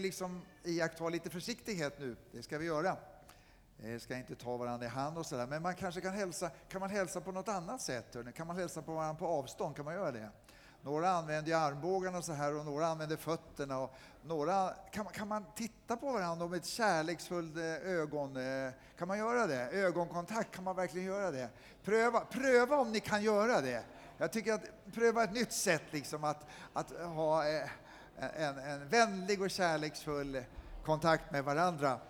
vi liksom iaktta lite försiktighet nu. Det ska vi göra. Vi ska inte ta varandra i hand och sådär. Men man kanske kan hälsa, kan man hälsa på något annat sätt? Hörrni? Kan man hälsa på varandra på avstånd? Kan man göra det? Några använder armbågarna så här och några använder fötterna. Och några, kan, man, kan man titta på varandra med ett kärleksfullt eh, ögon? Eh, kan man göra det? Ögonkontakt, kan man verkligen göra det? Pröva, pröva om ni kan göra det. Jag tycker att pröva ett nytt sätt liksom att, att ha en, en vänlig och kärleksfull kontakt med varandra.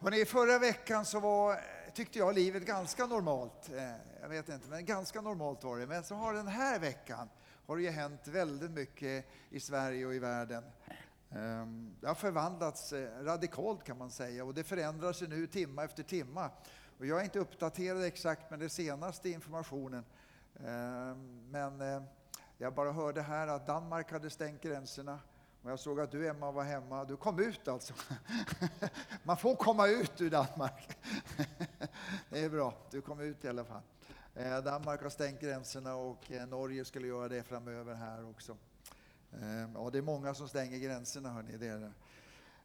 Hörrni, förra veckan så var, tyckte jag livet ganska normalt. Eh, jag vet inte, men ganska normalt var det. Men så har den här veckan har det ju hänt väldigt mycket i Sverige och i världen. Ehm, det har förvandlats eh, radikalt kan man säga och det förändrar sig nu timma efter timma. Och jag är inte uppdaterad exakt med den senaste informationen. Ehm, men eh, jag bara hörde här att Danmark hade stängt gränserna. Och jag såg att du Emma var hemma. Du kom ut alltså. Man får komma ut ur Danmark. Det är bra, du kom ut i alla fall. Eh, Danmark har stängt gränserna och eh, Norge skulle göra det framöver här också. Eh, ja, det är många som stänger gränserna hörni. Det är det.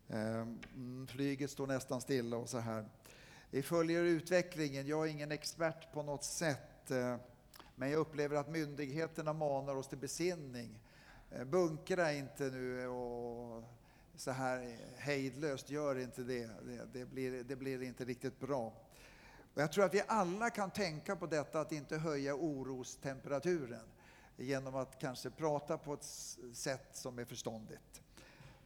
Mm, flyget står nästan stilla och så här. Vi följer utvecklingen. Jag är ingen expert på något sätt. Men jag upplever att myndigheterna manar oss till besinning. Eh, bunkra inte nu och så här hejdlöst, gör inte det. Det, det, blir, det blir inte riktigt bra. Och jag tror att vi alla kan tänka på detta att inte höja orostemperaturen genom att kanske prata på ett sätt som är förståndigt.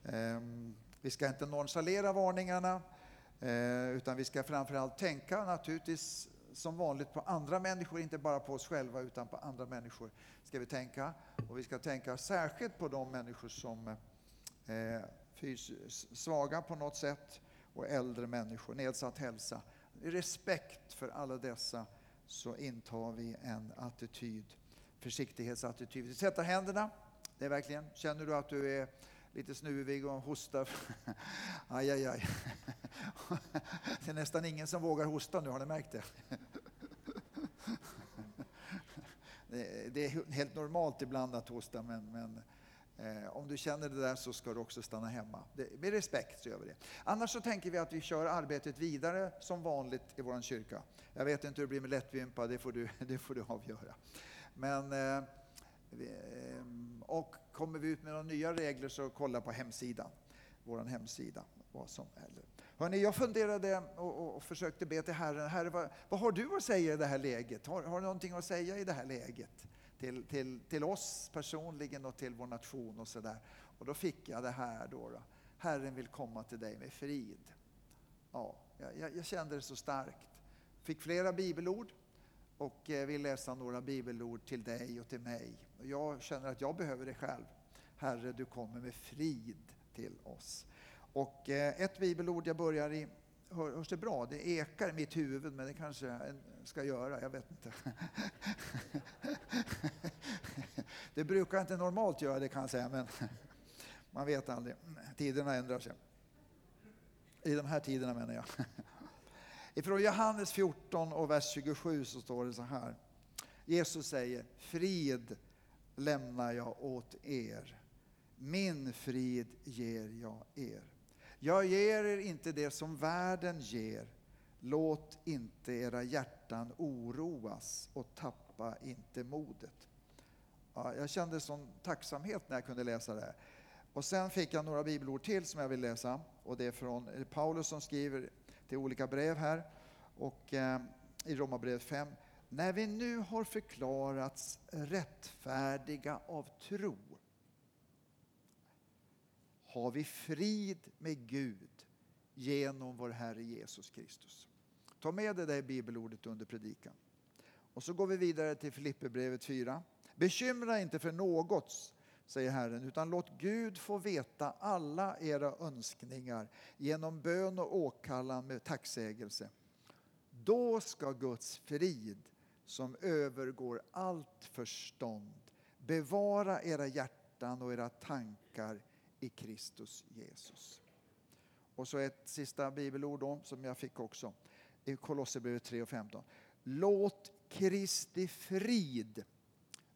Ehm, vi ska inte nonchalera varningarna eh, utan vi ska framförallt tänka naturligtvis som vanligt på andra människor, inte bara på oss själva utan på andra människor ska vi tänka. Och vi ska tänka särskilt på de människor som eh, är fysiskt svaga på något sätt och äldre människor, nedsatt hälsa. I respekt för alla dessa så intar vi en attityd, försiktighetsattityd. Vi sätter händerna, det är verkligen, känner du att du är lite snuvig och hostar. Aj, aj, aj. Det är nästan ingen som vågar hosta nu, har ni märkt det? Eh, det är helt normalt ibland att hosta, men, men eh, om du känner det där så ska du också stanna hemma. Det, med respekt så gör vi det. Annars så tänker vi att vi kör arbetet vidare som vanligt i vår kyrka. Jag vet inte hur det blir med lättvimpa, det får du, det får du avgöra. Men eh, eh, och kommer vi ut med några nya regler så kolla på hemsidan, vår hemsida. Vad som eller. Hörrni, jag funderade och, och, försökte be till Herren, Herre, vad, vad, har du att säga i det här läget? Har, har du någonting att säga i det här läget? Till, till, till oss personligen och till vår nation och sådär. Och då fick jag det här då, då. Herren vill komma till dig med frid. Ja, jag, jag kände det så starkt. Fick flera bibelord och eh, vill läsa några bibelord till dig och till mig. Jag känner att jag behöver det själv. Herre, du kommer med frid till oss. Och eh, ett bibelord jag börjar i, hörs det bra? Det ekar i mitt huvud, men det kanske jag ska göra, jag vet inte. Det brukar inte normalt göra det kan jag säga, men man vet aldrig. Tiderna ändrar sig. I de här tiderna menar jag. Ifrån Johannes 14 och vers 27 så står det så här. Jesus säger, frid lämnar jag åt er. Min frid ger jag er. Jag ger er inte det som världen ger. Låt inte era hjärtan oroas och tappa inte modet. Ja, jag kände sån tacksamhet när jag kunde läsa det här. Och sen fick jag några bibelord till som jag vill läsa. Och det är från eh, Paulus som skriver till olika brev här. Och eh, i Romarbrevet 5. När vi nu har förklarats rättfärdiga av tro har vi frid med Gud genom vår Herre Jesus Kristus. Ta med dig det bibelordet under predikan. Och så går vi vidare till Filipperbrevet 4. Bekymra inte för något, säger Herren, utan låt Gud få veta alla era önskningar genom bön och åkallan med tacksägelse. Då ska Guds frid som övergår allt förstånd bevara era hjärtan och era tankar i Kristus Jesus. Och så ett sista bibelord då, som jag fick också i Kolosserbrevet 3 och 15. Låt Kristi frid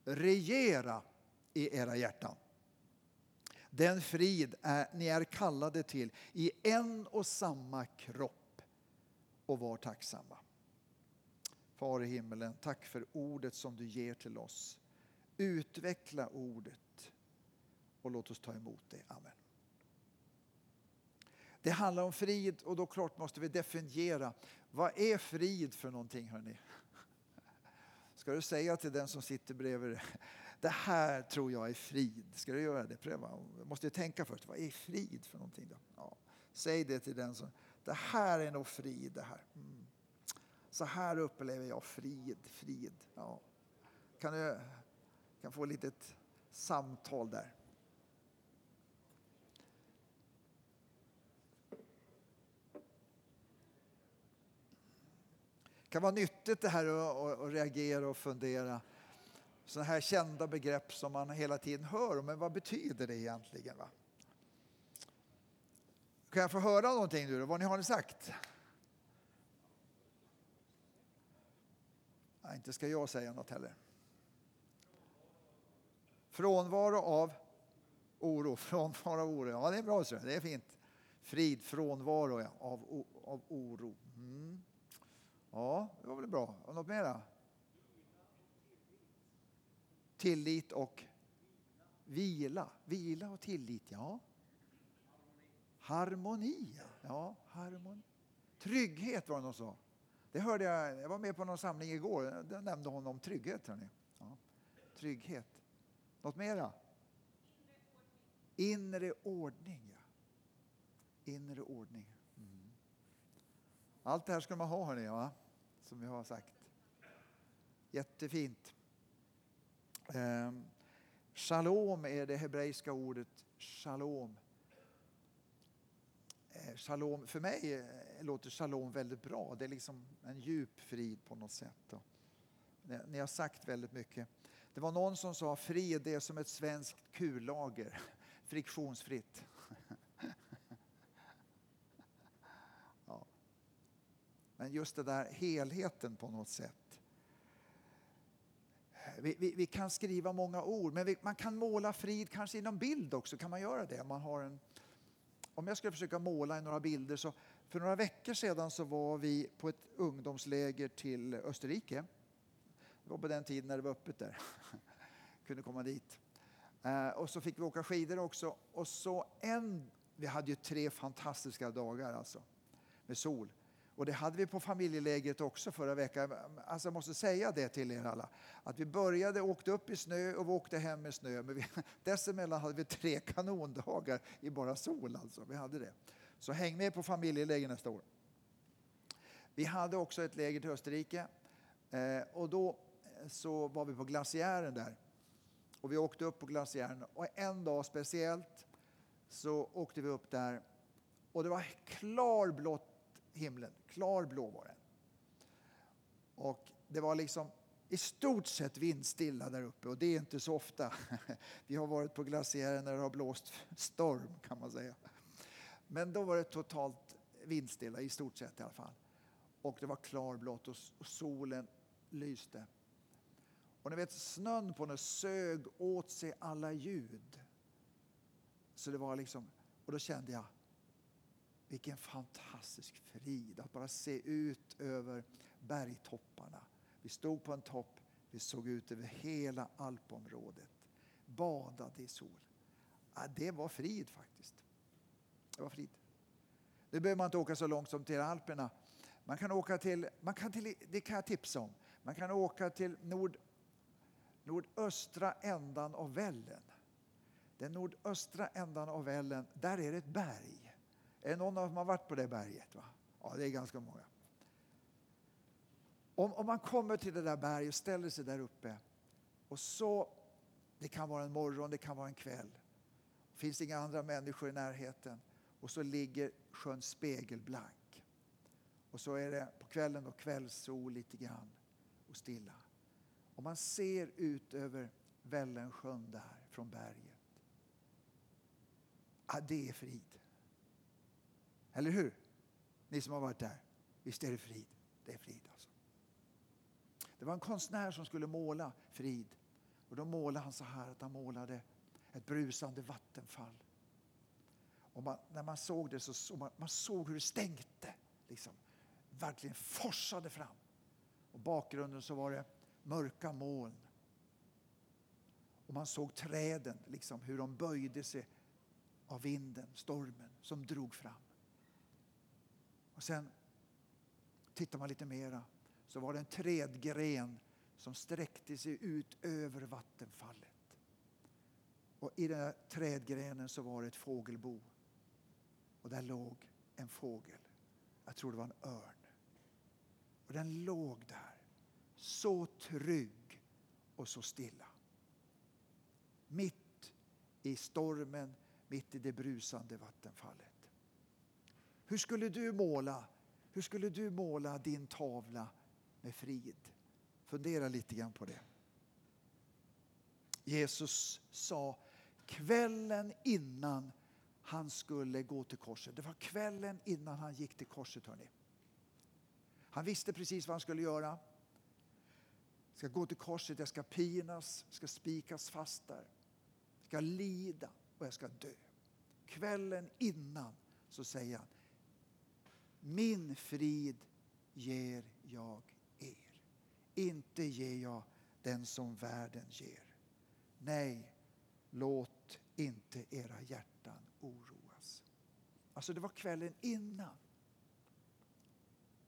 regera i era hjärtan. Den frid är, ni är kallade till i en och samma kropp och var tacksamma. Far i himmelen, tack för ordet som du ger till oss. Utveckla ordet och låt oss ta emot det. Amen. Det handlar om frid och då klart måste vi definiera vad är frid för någonting Hörrni? Ska du säga till den som sitter bredvid dig, det här tror jag är frid. Ska du göra det? Pröva. Du måste tänka först, vad är frid för någonting då? Ja. Säg det till den som, det här är nog frid det här. Mm. Så här upplever jag frid, frid. Ja. Kan du kan få ett litet samtal där. Kan vara nyttigt det här att reagera och fundera. Sådana här kända begrepp som man hela tiden hör, men vad betyder det egentligen? Va? Kan jag få höra någonting nu då? Vad ni har ni sagt? Nej, inte ska jag säga något heller. Frånvaro av oro. Frånvaro av oro. Ja, det är bra. Det är fint. Frid, frånvaro ja, av, av oro. Mm. Ja, det var väl bra. Något mera? Tillit och vila. Vila och tillit, ja. Harmoni, ja. Harmoni. Trygghet var det någon som sa. Det hörde jag, jag var med på någon samling igår, där nämnde hon om trygghet. Hörni. Ja. Trygghet. Något mera? Inre ordning. ja. Inre ordning. Mm. Allt det här ska man ha, hörni, va? Som vi har sagt. Jättefint. Ehm, shalom är det hebreiska ordet shalom. Eh, shalom, för mig eh, låter shalom väldigt bra. Det är liksom en djup frid på något sätt. Ni har sagt väldigt mycket. Det var någon som sa frid det är som ett svenskt kullager, friktionsfritt. Men just det där helheten på något sätt. Vi, vi, vi kan skriva många ord, men vi, man kan måla frid kanske inom bild också. Kan man göra det? Man har en, om jag skulle försöka måla i några bilder så för några veckor sedan så var vi på ett ungdomsläger till Österrike. Det var på den tiden när det var öppet där. Kunde komma dit. Eh, och så fick vi åka skidor också. Och så en, vi hade ju tre fantastiska dagar alltså med sol. Och det hade vi på familjelägret också förra veckan. Alltså jag måste säga det till er alla. Att vi började, åkte upp i snö och vi åkte hem med snö. Men vi, dessemellan hade vi tre kanondagar i bara sol alltså. Vi hade det. Så häng med på familjeläger nästa år. Vi hade också ett läger till Österrike. Eh, och då eh, så var vi på glaciären där. Och vi åkte upp på glaciären och en dag speciellt så åkte vi upp där och det var klarblått himlen, klarblå var den. Och det var liksom i stort sett vindstilla där uppe och det är inte så ofta. Vi har varit på glaciären när det har blåst storm kan man säga. Men då var det totalt vindstilla i stort sett i alla fall. Och det var klarblått och solen lyste. Och ni vet snön på den sög åt sig alla ljud. Så det var liksom, och då kände jag, vilken fantastisk frid att bara se ut över bergtopparna. Vi stod på en topp, vi såg ut över hela alpområdet, badade i sol. Ja, det var frid faktiskt. Det var frid. Nu behöver man inte åka så långt som till Alperna. Man kan åka till, man kan till, det kan jag tipsa om, man kan åka till nord, nordöstra ändan av vällen. Den nordöstra ändan av vällen, där är det ett berg. Är det någon av som har varit på det berget? Va? Ja, det är ganska många. Om, om man kommer till det där berget och ställer sig där uppe och så, det kan vara en morgon, det kan vara en kväll. Det finns inga andra människor i närheten och så ligger sjön spegelblank. Och så är det på kvällen då kvällssol lite grann och stilla. Och man ser ut över Vällensjön där från berget. Ja, det är frid. Eller hur? Ni som har varit där. Visst är det frid? Det är frid alltså. Det var en konstnär som skulle måla frid. Och då målade han så här att han målade ett brusande vattenfall Och man, när man såg det så såg man, man såg hur det stänkte. Liksom. Verkligen forsade fram. Och bakgrunden så var det mörka moln. Och man såg träden, liksom, hur de böjde sig av vinden, stormen som drog fram. Och sen tittar man lite mera så var det en trädgren som sträckte sig ut över vattenfallet. Och i den där trädgrenen så var det ett fågelbo. Och där låg en fågel. Jag tror det var en örn. Och den låg där, så trygg och så stilla. Mitt i stormen, mitt i det brusande vattenfallet. Hur skulle du måla, hur skulle du måla din tavla med frid? Fundera lite grann på det. Jesus sa kvällen innan han skulle gå till korset. Det var kvällen innan han gick till korset. Hörrni. Han visste precis vad han skulle göra. Jag ska gå till korset, jag ska pinas, jag ska spikas fast där. Jag ska lida och jag ska dö. Kvällen innan så säger han min frid ger jag er. Inte ger jag den som världen ger. Nej, låt inte era hjärtan oroas. Alltså det var kvällen innan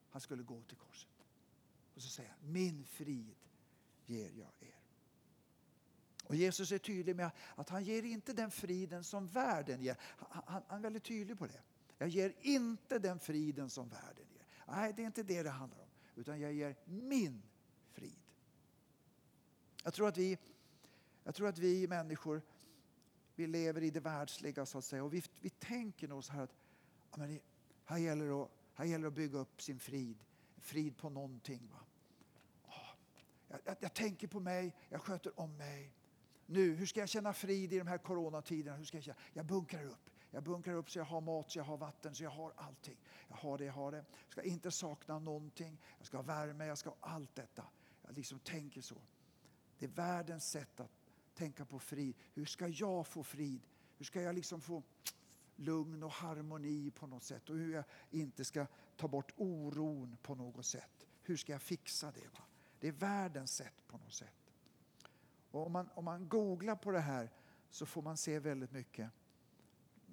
han skulle gå till korset. Och så säger han, min frid ger jag er. Och Jesus är tydlig med att han ger inte den friden som världen ger. Han, han, han är väldigt tydlig på det. Jag ger inte den friden som världen ger. Nej, det är inte det det handlar om. Utan jag ger min frid. Jag tror att vi, jag tror att vi människor vi lever i det världsliga så att säga. Och vi, vi tänker nog så här att ja, men här, gäller det att, här gäller det att bygga upp sin frid. Frid på någonting. Va? Jag, jag, jag, tänker på mig, jag sköter om mig. Nu, hur ska jag känna frid i de här coronatiderna? Hur ska jag, känna? jag bunkrar upp. Jag bunkrar upp så jag har mat, så jag har vatten, så jag har allting. Jag har det, jag har det. Jag ska inte sakna någonting. Jag ska ha värme, jag ska ha allt detta. Jag liksom tänker så. Det är världens sätt att tänka på frid. Hur ska jag få frid? Hur ska jag liksom få lugn och harmoni på något sätt? Och hur jag inte ska ta bort oron på något sätt. Hur ska jag fixa det? Va? Det är världens sätt på något sätt. Och om, man, om man googlar på det här så får man se väldigt mycket.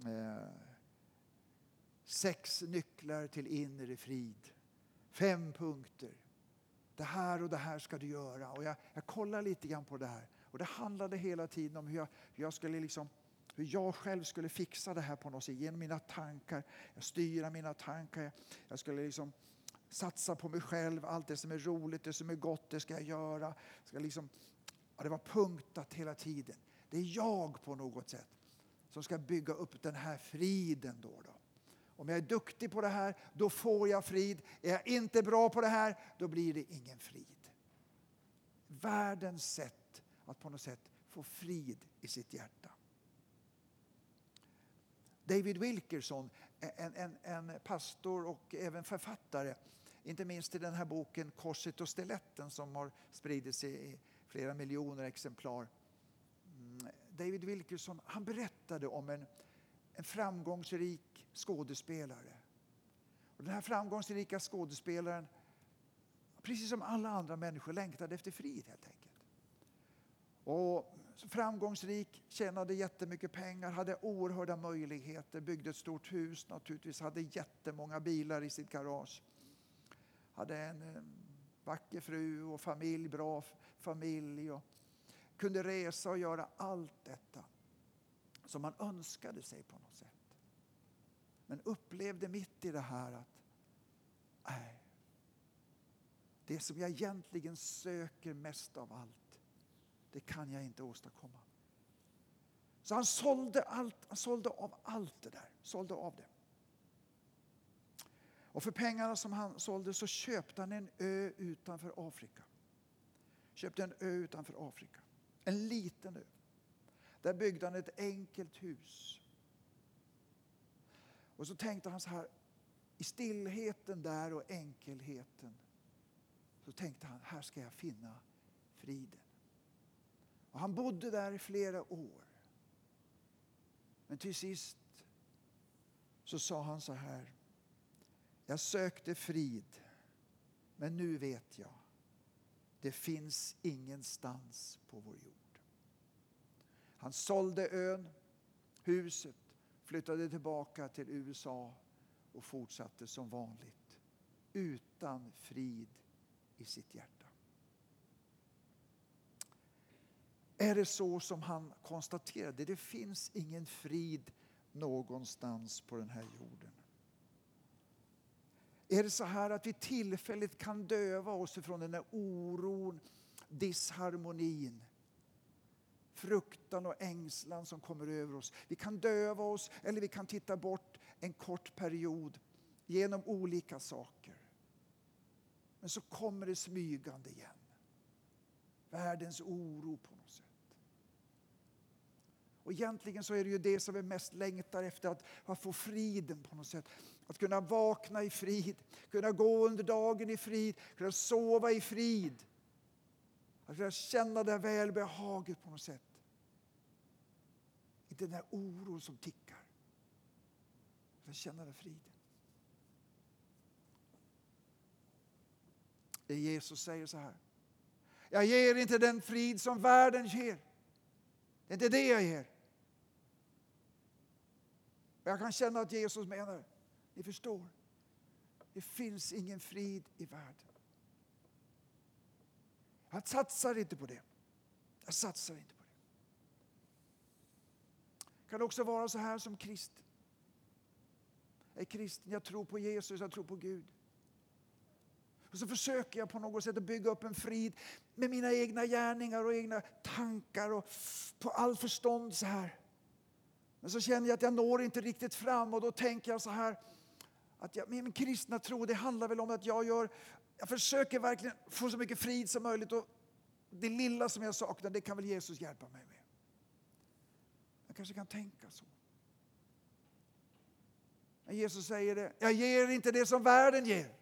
Eh, sex nycklar till inre frid. Fem punkter. Det här och det här ska du göra. Och jag, jag kollar lite grann på det här. Och det handlade hela tiden om hur jag, hur jag skulle liksom hur jag själv skulle fixa det här på något sätt genom mina tankar. Jag styra mina tankar. Jag skulle liksom satsa på mig själv. Allt det som är roligt, det som är gott, det ska jag göra. Ska liksom, ja, det var punktat hela tiden. Det är jag på något sätt som ska bygga upp den här friden. Då, då. Om jag är duktig på det här, då får jag frid. Är jag inte bra på det här, då blir det ingen frid. Världens sätt att på något sätt få frid i sitt hjärta. David Wilkerson, en, en, en pastor och även författare, inte minst i den här boken Korset och stiletten som har spridit sig i flera miljoner exemplar. Mm, David Wilkerson han berättade om en, en framgångsrik skådespelare. Och den här framgångsrika skådespelaren, precis som alla andra människor, längtade efter frid helt enkelt. Och framgångsrik, tjänade jättemycket pengar, hade oerhörda möjligheter, byggde ett stort hus naturligtvis, hade jättemånga bilar i sitt garage. Hade en eh, vacker fru och familj, bra familj och kunde resa och göra allt detta som man önskade sig på något sätt. Men upplevde mitt i det här att nej, det som jag egentligen söker mest av allt det kan jag inte åstadkomma. Så han sålde, allt, han sålde av allt det där. Sålde av det. Och för pengarna som han sålde så köpte han en ö utanför Afrika. Köpte en ö utanför Afrika. En liten ö. Där byggde han ett enkelt hus. Och så tänkte han så här, i stillheten där och enkelheten så tänkte han, här ska jag finna friden. Och han bodde där i flera år. Men till sist så sa han så här. Jag sökte frid, men nu vet jag. Det finns ingenstans på vår jord. Han sålde ön, huset, flyttade tillbaka till USA och fortsatte som vanligt utan frid i sitt hjärta. Är det så som han konstaterade? Det finns ingen frid någonstans på den här jorden. Är det så här att vi tillfälligt kan döva oss ifrån den här oron, disharmonin, fruktan och ängslan som kommer över oss. Vi kan döva oss eller vi kan titta bort en kort period genom olika saker. Men så kommer det smygande igen. Världens oro på något sätt. Och egentligen så är det ju det som vi mest längtar efter, att, att få friden på något sätt. Att kunna vakna i frid, kunna gå under dagen i frid, kunna sova i frid. Att kunna känna det välbehaget på något sätt. Inte den här oron som tickar. Att känna den friden. Det Jesus säger så här. Jag ger inte den frid som världen ger. Det är inte det jag ger. Jag kan känna att Jesus menar, ni förstår, det finns ingen frid i världen. Jag satsar inte på det. Jag satsar inte på det. Det kan också vara så här som kristen. Jag är kristen, jag tror på Jesus, jag tror på Gud. Och så försöker jag på något sätt att bygga upp en frid med mina egna gärningar och egna tankar och på all förstånd så här. Men så känner jag att jag når inte riktigt fram och då tänker jag så här att jag, min kristna tro det handlar väl om att jag gör, jag försöker verkligen få så mycket frid som möjligt och det lilla som jag saknar det kan väl Jesus hjälpa mig med. Jag kanske kan tänka så. Men Jesus säger det, jag ger inte det som världen ger.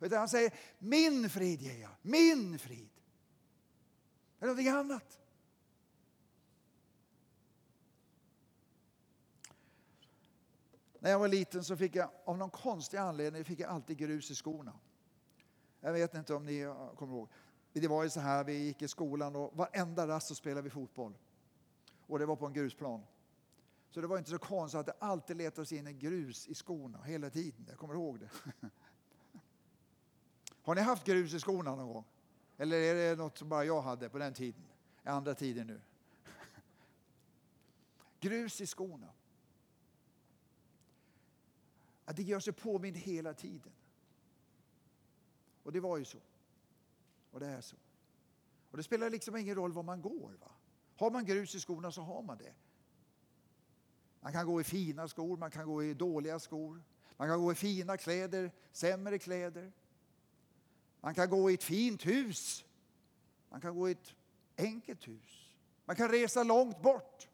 Utan han säger, min frid ger jag, min frid. Det är någonting annat. När jag var liten så fick jag av någon konstig anledning fick jag alltid grus i skorna. Jag vet inte om ni kommer ihåg. Det var ju så här, vi gick i skolan och varenda rast så spelade vi fotboll. Och det var på en grusplan. Så det var inte så konstigt att det alltid letade sig in en grus i skorna hela tiden. Jag kommer ihåg det. Har ni haft grus i skorna någon gång? Eller är det något som bara jag hade på den tiden? Andra tider nu. Grus i skorna. Att det gör sig påmind hela tiden. Och det var ju så. Och det är så. Och det spelar liksom ingen roll var man går. Va? Har man grus i skorna så har man det. Man kan gå i fina skor, man kan gå i dåliga skor. Man kan gå i fina kläder, sämre kläder. Man kan gå i ett fint hus. Man kan gå i ett enkelt hus. Man kan resa långt bort.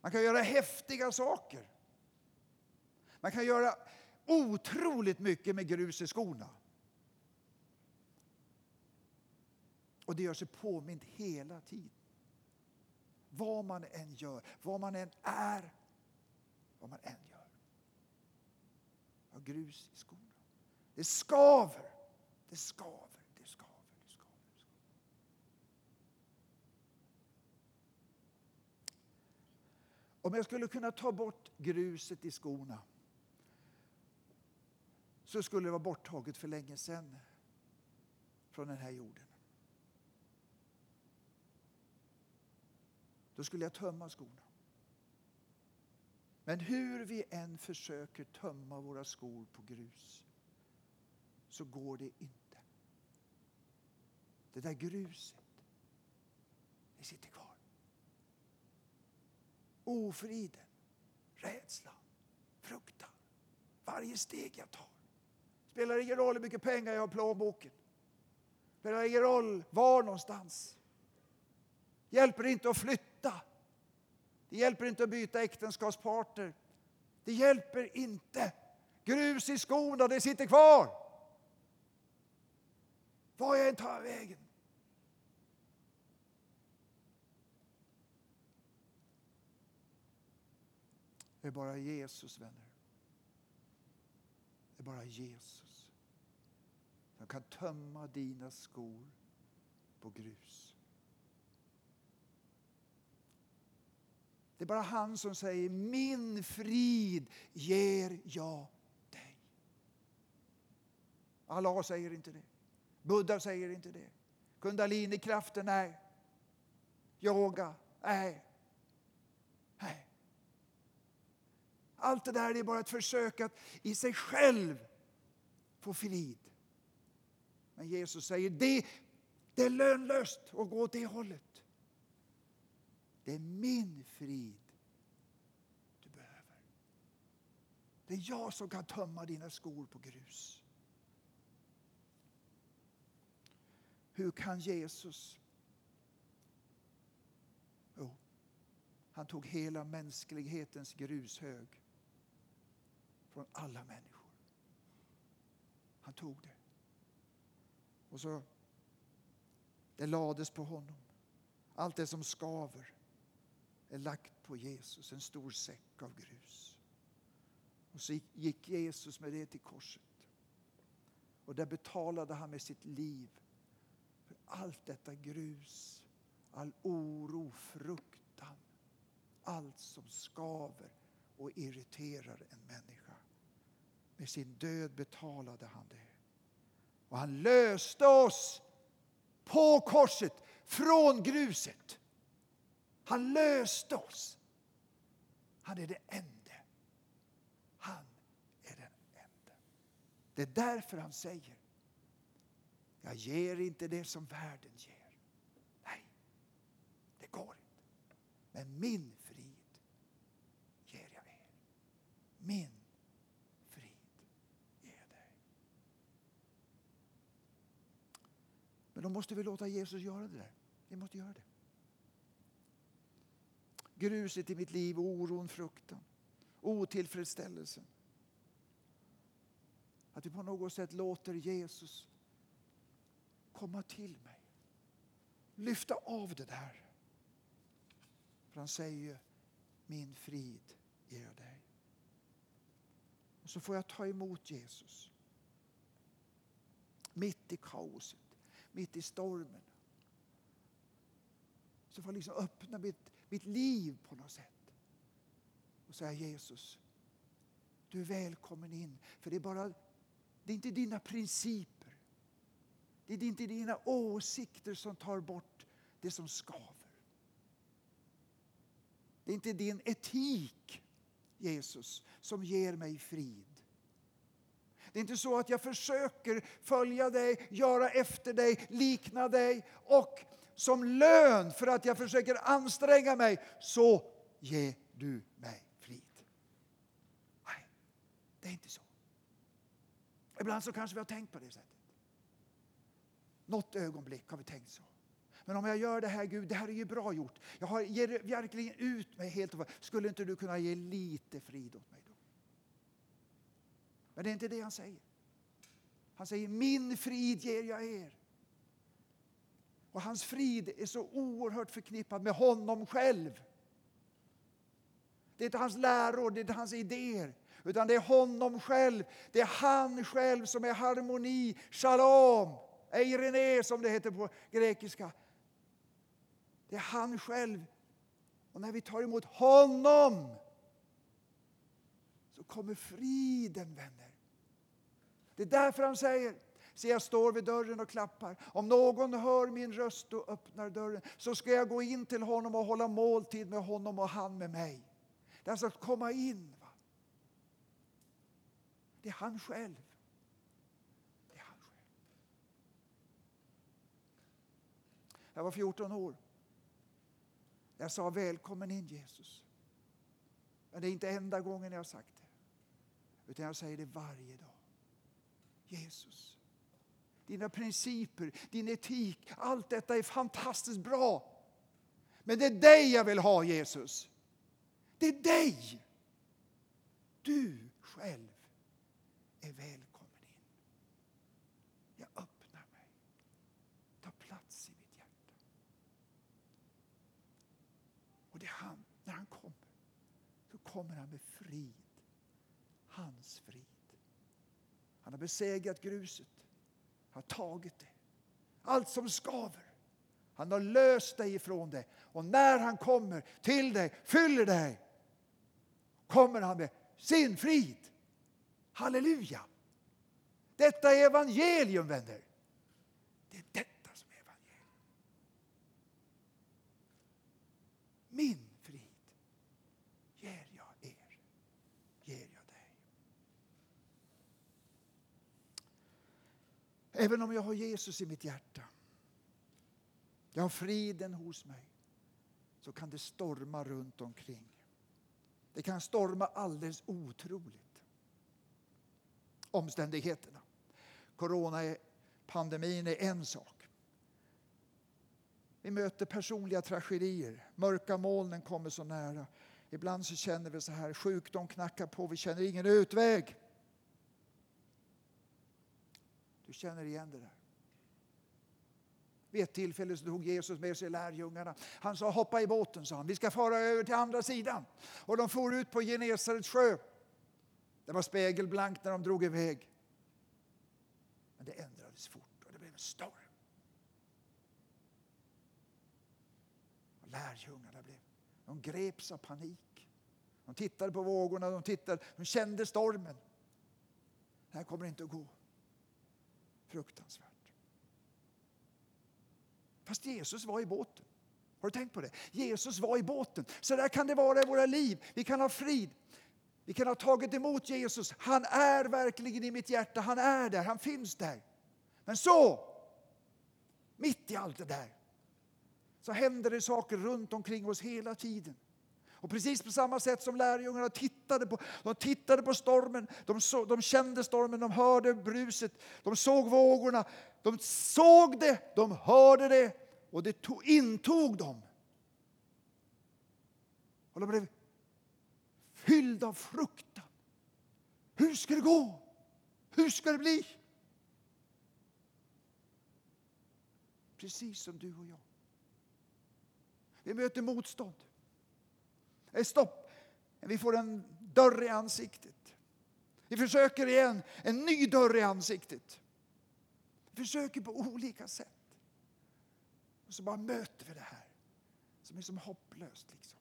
Man kan göra häftiga saker. Man kan göra otroligt mycket med grus i skorna. Och det gör sig påmint hela tiden. Vad man än gör, vad man än är, vad man än gör. Har grus i skorna. Det skaver, det skaver, det skaver, det skaver. Det skaver. Om jag skulle kunna ta bort gruset i skorna så skulle det vara borttaget för länge sedan från den här jorden. Då skulle jag tömma skorna. Men hur vi än försöker tömma våra skor på grus så går det inte. Det där gruset, det sitter kvar. Ofriden, rädslan, fruktan, varje steg jag tar. Spelar ingen roll hur mycket pengar jag har i plånboken. Spelar ingen roll var någonstans. Hjälper inte att flytta. Det hjälper inte att byta äktenskapspartner. Det hjälper inte. Grus i skorna, det sitter kvar. Var jag än tar vägen. Det är bara Jesus, vänner. Det är bara Jesus som kan tömma dina skor på grus. Det är bara han som säger min frid ger jag dig. Allah säger inte det. Buddha säger inte det. Kundalini-kraften, nej. Yoga, nej. Nej. Allt det där är bara ett försök att i sig själv få frid. Men Jesus säger det, det är lönlöst att gå åt det hållet. Det är min frid du behöver. Det är jag som kan tömma dina skor på grus. Hur kan Jesus? Jo, han tog hela mänsklighetens grushög från alla människor. Han tog det. Och så det lades på honom. Allt det som skaver är lagt på Jesus, en stor säck av grus. Och så gick Jesus med det till korset. Och där betalade han med sitt liv för allt detta grus, all oro, fruktan, allt som skaver och irriterar en människa. Med sin död betalade han det. Och han löste oss på korset från gruset. Han löste oss. Han är den enda. Han är den enda. Det är därför han säger jag ger inte det som världen ger. Nej, det går inte. Men min frid ger jag er. Min frid ger jag dig. Men då måste vi låta Jesus göra det där. Vi måste göra det gruset i mitt liv, oron, fruktan, otillfredsställelsen. Att vi på något sätt låter Jesus komma till mig. Lyfta av det där. För han säger ju, min frid ger jag dig. Och så får jag ta emot Jesus. Mitt i kaoset, mitt i stormen. Så får jag liksom öppna mitt mitt liv på något sätt. Och säga Jesus, du är välkommen in. För det är bara, det är inte dina principer. Det är inte dina åsikter som tar bort det som skaver. Det är inte din etik, Jesus, som ger mig frid. Det är inte så att jag försöker följa dig, göra efter dig, likna dig och som lön för att jag försöker anstränga mig, så ger du mig frid. Nej, det är inte så. Ibland så kanske vi har tänkt på det sättet. Något ögonblick har vi tänkt så. Men om jag gör det här Gud, det här är ju bra gjort. Jag har, ger verkligen ut mig helt och Skulle inte du kunna ge lite frid åt mig då? Men det är inte det han säger. Han säger min frid ger jag er. Och hans frid är så oerhört förknippad med honom själv. Det är inte hans läror, det är inte hans idéer. Utan det är honom själv. Det är han själv som är harmoni, shalom, eirene som det heter på grekiska. Det är han själv. Och när vi tar emot honom så kommer friden, vänner. Det är därför han säger Se, jag står vid dörren och klappar. Om någon hör min röst och öppnar dörren så ska jag gå in till honom och hålla måltid med honom och han med mig. Det är alltså att komma in. Va? Det är han själv. Det är han själv. Jag var 14 år. Jag sa välkommen in Jesus. Men det är inte enda gången jag har sagt det. Utan jag säger det varje dag. Jesus, dina principer, din etik. Allt detta är fantastiskt bra. Men det är dig jag vill ha, Jesus. Det är dig. Du själv är välkommen in. Jag öppnar mig. Ta plats i mitt hjärta. Och det är han, när han kommer, så kommer han med frid. Hans frid. Han har besegrat gruset. Han har tagit det. Allt som skaver. Han har löst dig ifrån det. Och när han kommer till dig, fyller dig, kommer han med sin frid. Halleluja! Detta är evangelium, vänner. Det är detta som är evangelium. Min frid ger jag er, ger jag dig. Även om jag har Jesus i mitt hjärta, jag har friden hos mig, så kan det storma runt omkring. Det kan storma alldeles otroligt. Omständigheterna. Coronapandemin är en sak. Vi möter personliga tragedier. Mörka molnen kommer så nära. Ibland så känner vi så här, sjukdom knackar på, vi känner ingen utväg. Du känner igen det där. Vid ett tillfälle så tog Jesus med sig lärjungarna. Han sa hoppa i båten, sa han. Vi ska fara över till andra sidan. Och de for ut på Genesarets sjö. Det var spegelblankt när de drog iväg. Men det ändrades fort och det blev en storm. Och lärjungarna blev, de greps av panik. De tittade på vågorna, de, tittade, de kände stormen. Det här kommer inte att gå. Fruktansvärt. Fast Jesus var i båten. Har du tänkt på det? Jesus var i båten. Så där kan det vara i våra liv. Vi kan ha frid. Vi kan ha tagit emot Jesus. Han är verkligen i mitt hjärta. Han är där, han finns där. Men så, mitt i allt det där, så händer det saker runt omkring oss hela tiden. Och precis på samma sätt som lärjungarna tittade på, de tittade på stormen, de, så, de kände stormen, de hörde bruset, de såg vågorna. De såg det, de hörde det och det tog, intog dem. Och de blev fyllda av fruktan. Hur ska det gå? Hur ska det bli? Precis som du och jag. Vi möter motstånd. Nej, stopp! Vi får en dörr i ansiktet. Vi försöker igen, en ny dörr i ansiktet. Vi försöker på olika sätt. Och så bara möter vi det här som är som hopplöst. Liksom.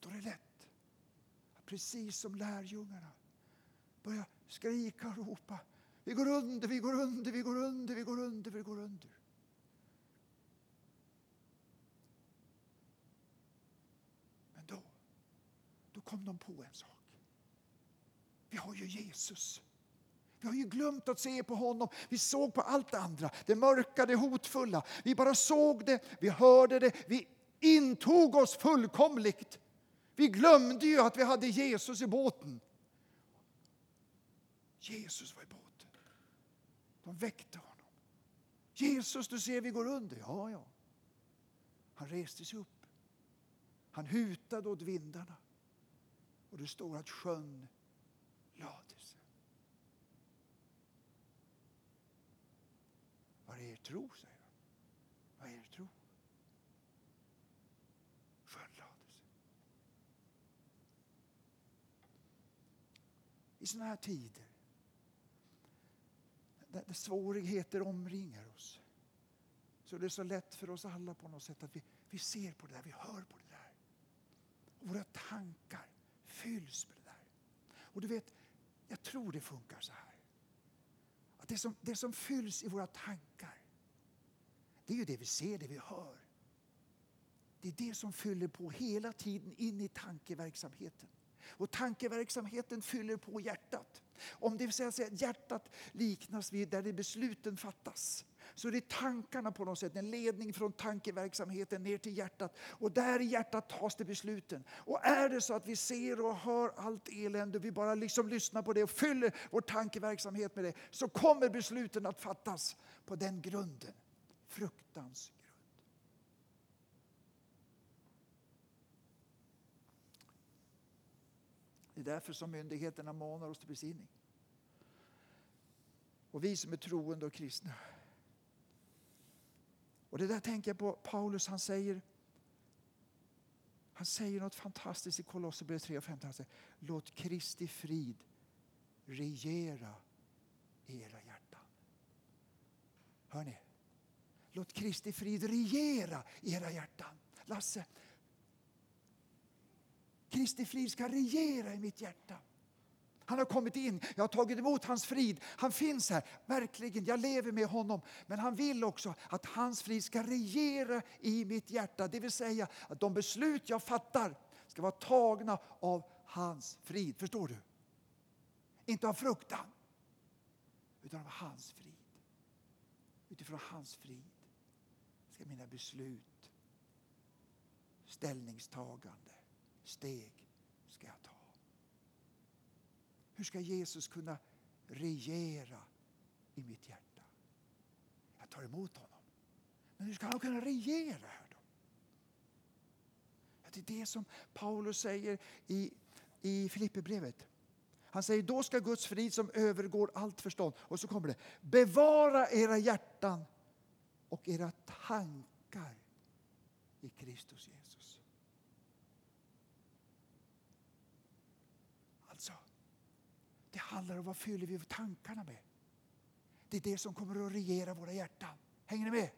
Då är det lätt att precis som lärjungarna börja skrika och ropa. Vi går under, vi går under, vi går under, vi går under, vi går under. Men då, då kom de på en sak. Vi har ju Jesus. Vi har ju glömt att se på honom. Vi såg på allt det andra, det mörka, det hotfulla. Vi bara såg det, vi hörde det, vi intog oss fullkomligt. Vi glömde ju att vi hade Jesus i båten. Jesus var i båten. De väckte honom. Jesus, du ser vi går under. Ja, ja. Han reste sig upp. Han hutade åt vindarna. Och det står att sjön lade sig. Var är er tro, säger han. Vad är er tro? Sjön lade sig. I sådana här tider när svårigheter omringar oss så det är så lätt för oss alla på något sätt att vi, vi ser på det där, vi hör på det där. Och våra tankar fylls med det där. Och du vet, jag tror det funkar så här. Att det som, det som fylls i våra tankar, det är ju det vi ser, det vi hör. Det är det som fyller på hela tiden in i tankeverksamheten. Och tankeverksamheten fyller på hjärtat. Om det vill säga att hjärtat liknas vid där besluten fattas så är det tankarna på något sätt, en ledning från tankeverksamheten ner till hjärtat. Och där i hjärtat tas det besluten. Och är det så att vi ser och hör allt elände, och vi bara liksom lyssnar på det och fyller vår tankeverksamhet med det, så kommer besluten att fattas på den grunden. Fruktans grund. Det är därför som myndigheterna manar oss till besinning. Och vi som är troende och kristna. Och det där tänker jag på Paulus, han säger Han säger något fantastiskt i Kolosserbrevet 3 och 15. Han säger, låt Kristi frid regera i era hjärtan. Hör ni? Låt Kristi frid regera i era hjärtan. Lasse, Kristi frid ska regera i mitt hjärta. Han har kommit in, jag har tagit emot hans frid. Han finns här, verkligen, jag lever med honom. Men han vill också att hans frid ska regera i mitt hjärta. Det vill säga att de beslut jag fattar ska vara tagna av hans frid. Förstår du? Inte av fruktan, utan av hans frid. Utifrån hans frid ska mina beslut, ställningstagande, steg ska jag ta. Hur ska Jesus kunna regera i mitt hjärta? Jag tar emot honom. Men hur ska han kunna regera här då? det är det som Paulus säger i, i Filipperbrevet. Han säger då ska Guds frid som övergår allt förstånd. Och så kommer det. Bevara era hjärtan och era tankar i Kristus Jesus. Alltså, det handlar om vad fyller vi tankarna med. Det är det som kommer att regera våra hjärtan. Hänger ni med?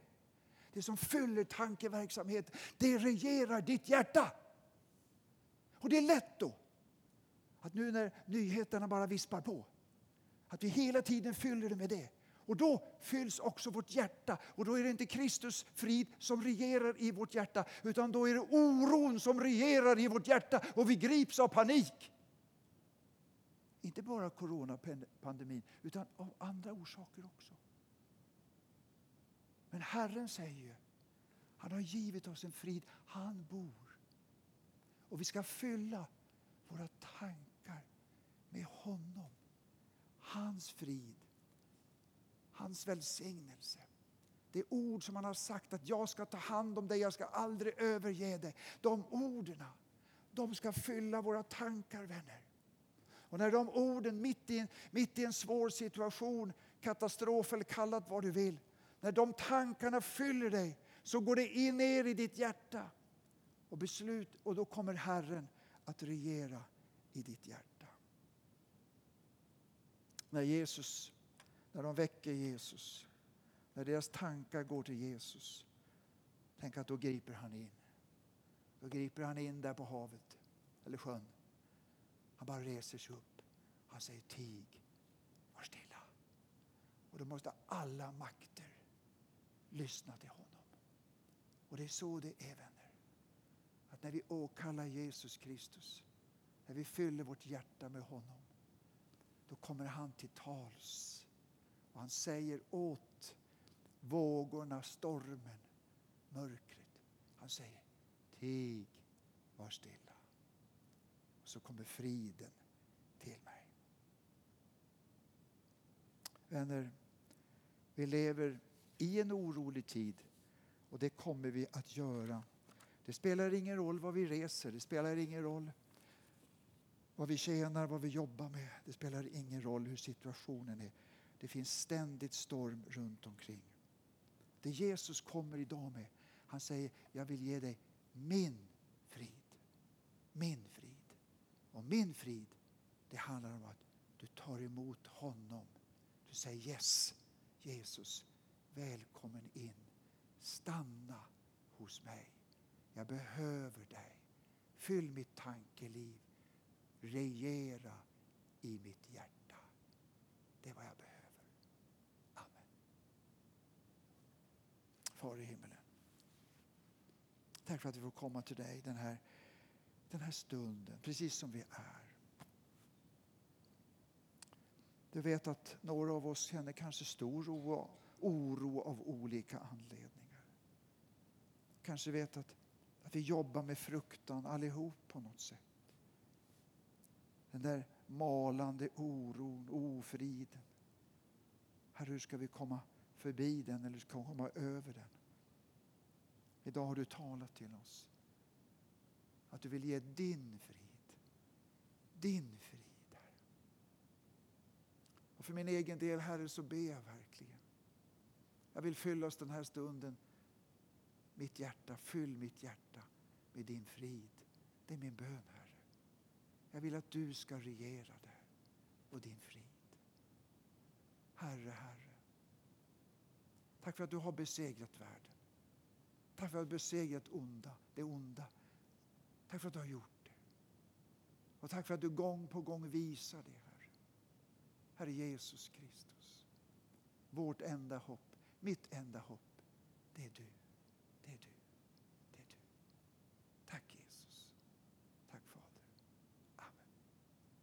Det som fyller tankeverksamhet, det regerar ditt hjärta. Och det är lätt då att nu när nyheterna bara vispar på, att vi hela tiden fyller det med det. Och då fylls också vårt hjärta. Och då är det inte Kristus frid som regerar i vårt hjärta, utan då är det oron som regerar i vårt hjärta och vi grips av panik. Inte bara coronapandemin, utan av andra orsaker också. Men Herren säger ju, han har givit oss en frid, han bor. Och vi ska fylla våra tankar med honom. Hans frid, hans välsignelse. Det ord som han har sagt att jag ska ta hand om dig, jag ska aldrig överge dig. De orden, de ska fylla våra tankar vänner. Och när de orden mitt i, en, mitt i en svår situation, katastrof eller kallat vad du vill. När de tankarna fyller dig så går det in ner i ditt hjärta. Och beslut och då kommer Herren att regera i ditt hjärta. När Jesus, när de väcker Jesus, när deras tankar går till Jesus, tänk att då griper han in. Då griper han in där på havet eller sjön. Han bara reser sig upp. Han säger tig, var stilla. Och då måste alla makter lyssna till honom. Och det är så det är vänner. Att när vi åkallar Jesus Kristus, när vi fyller vårt hjärta med honom, då kommer han till tals. Och han säger åt vågorna, stormen, mörkret. Han säger tig, var stilla så kommer friden till mig. Vänner, vi lever i en orolig tid och det kommer vi att göra. Det spelar ingen roll vad vi reser, det spelar ingen roll vad vi tjänar, vad vi jobbar med. Det spelar ingen roll hur situationen är. Det finns ständigt storm runt omkring. Det Jesus kommer idag med, han säger jag vill ge dig min frid. Min frid. Och min frid, det handlar om att du tar emot honom. Du säger yes, Jesus, välkommen in. Stanna hos mig. Jag behöver dig. Fyll mitt tankeliv. Regera i mitt hjärta. Det är vad jag behöver. Amen. Far i himmelen. Tack för att vi får komma till dig den här den här stunden, precis som vi är. Du vet att några av oss känner kanske stor oro av olika anledningar. Kanske vet att, att vi jobbar med fruktan allihop på något sätt. Den där malande oron, ofriden. Herre, hur ska vi komma förbi den eller komma över den? Idag har du talat till oss. Att du vill ge din frid. Din frid, Herre. Och för min egen del, Herre, så ber jag verkligen. Jag vill fylla oss den här stunden, mitt hjärta, fyll mitt hjärta med din frid. Det är min bön, Herre. Jag vill att du ska regera där och din frid. Herre, Herre. Tack för att du har besegrat världen. Tack för att du har besegrat onda, det onda. Tack för att du har gjort det. Och tack för att du gång på gång visar det, Herre. Herre Jesus Kristus. Vårt enda hopp, mitt enda hopp det är du.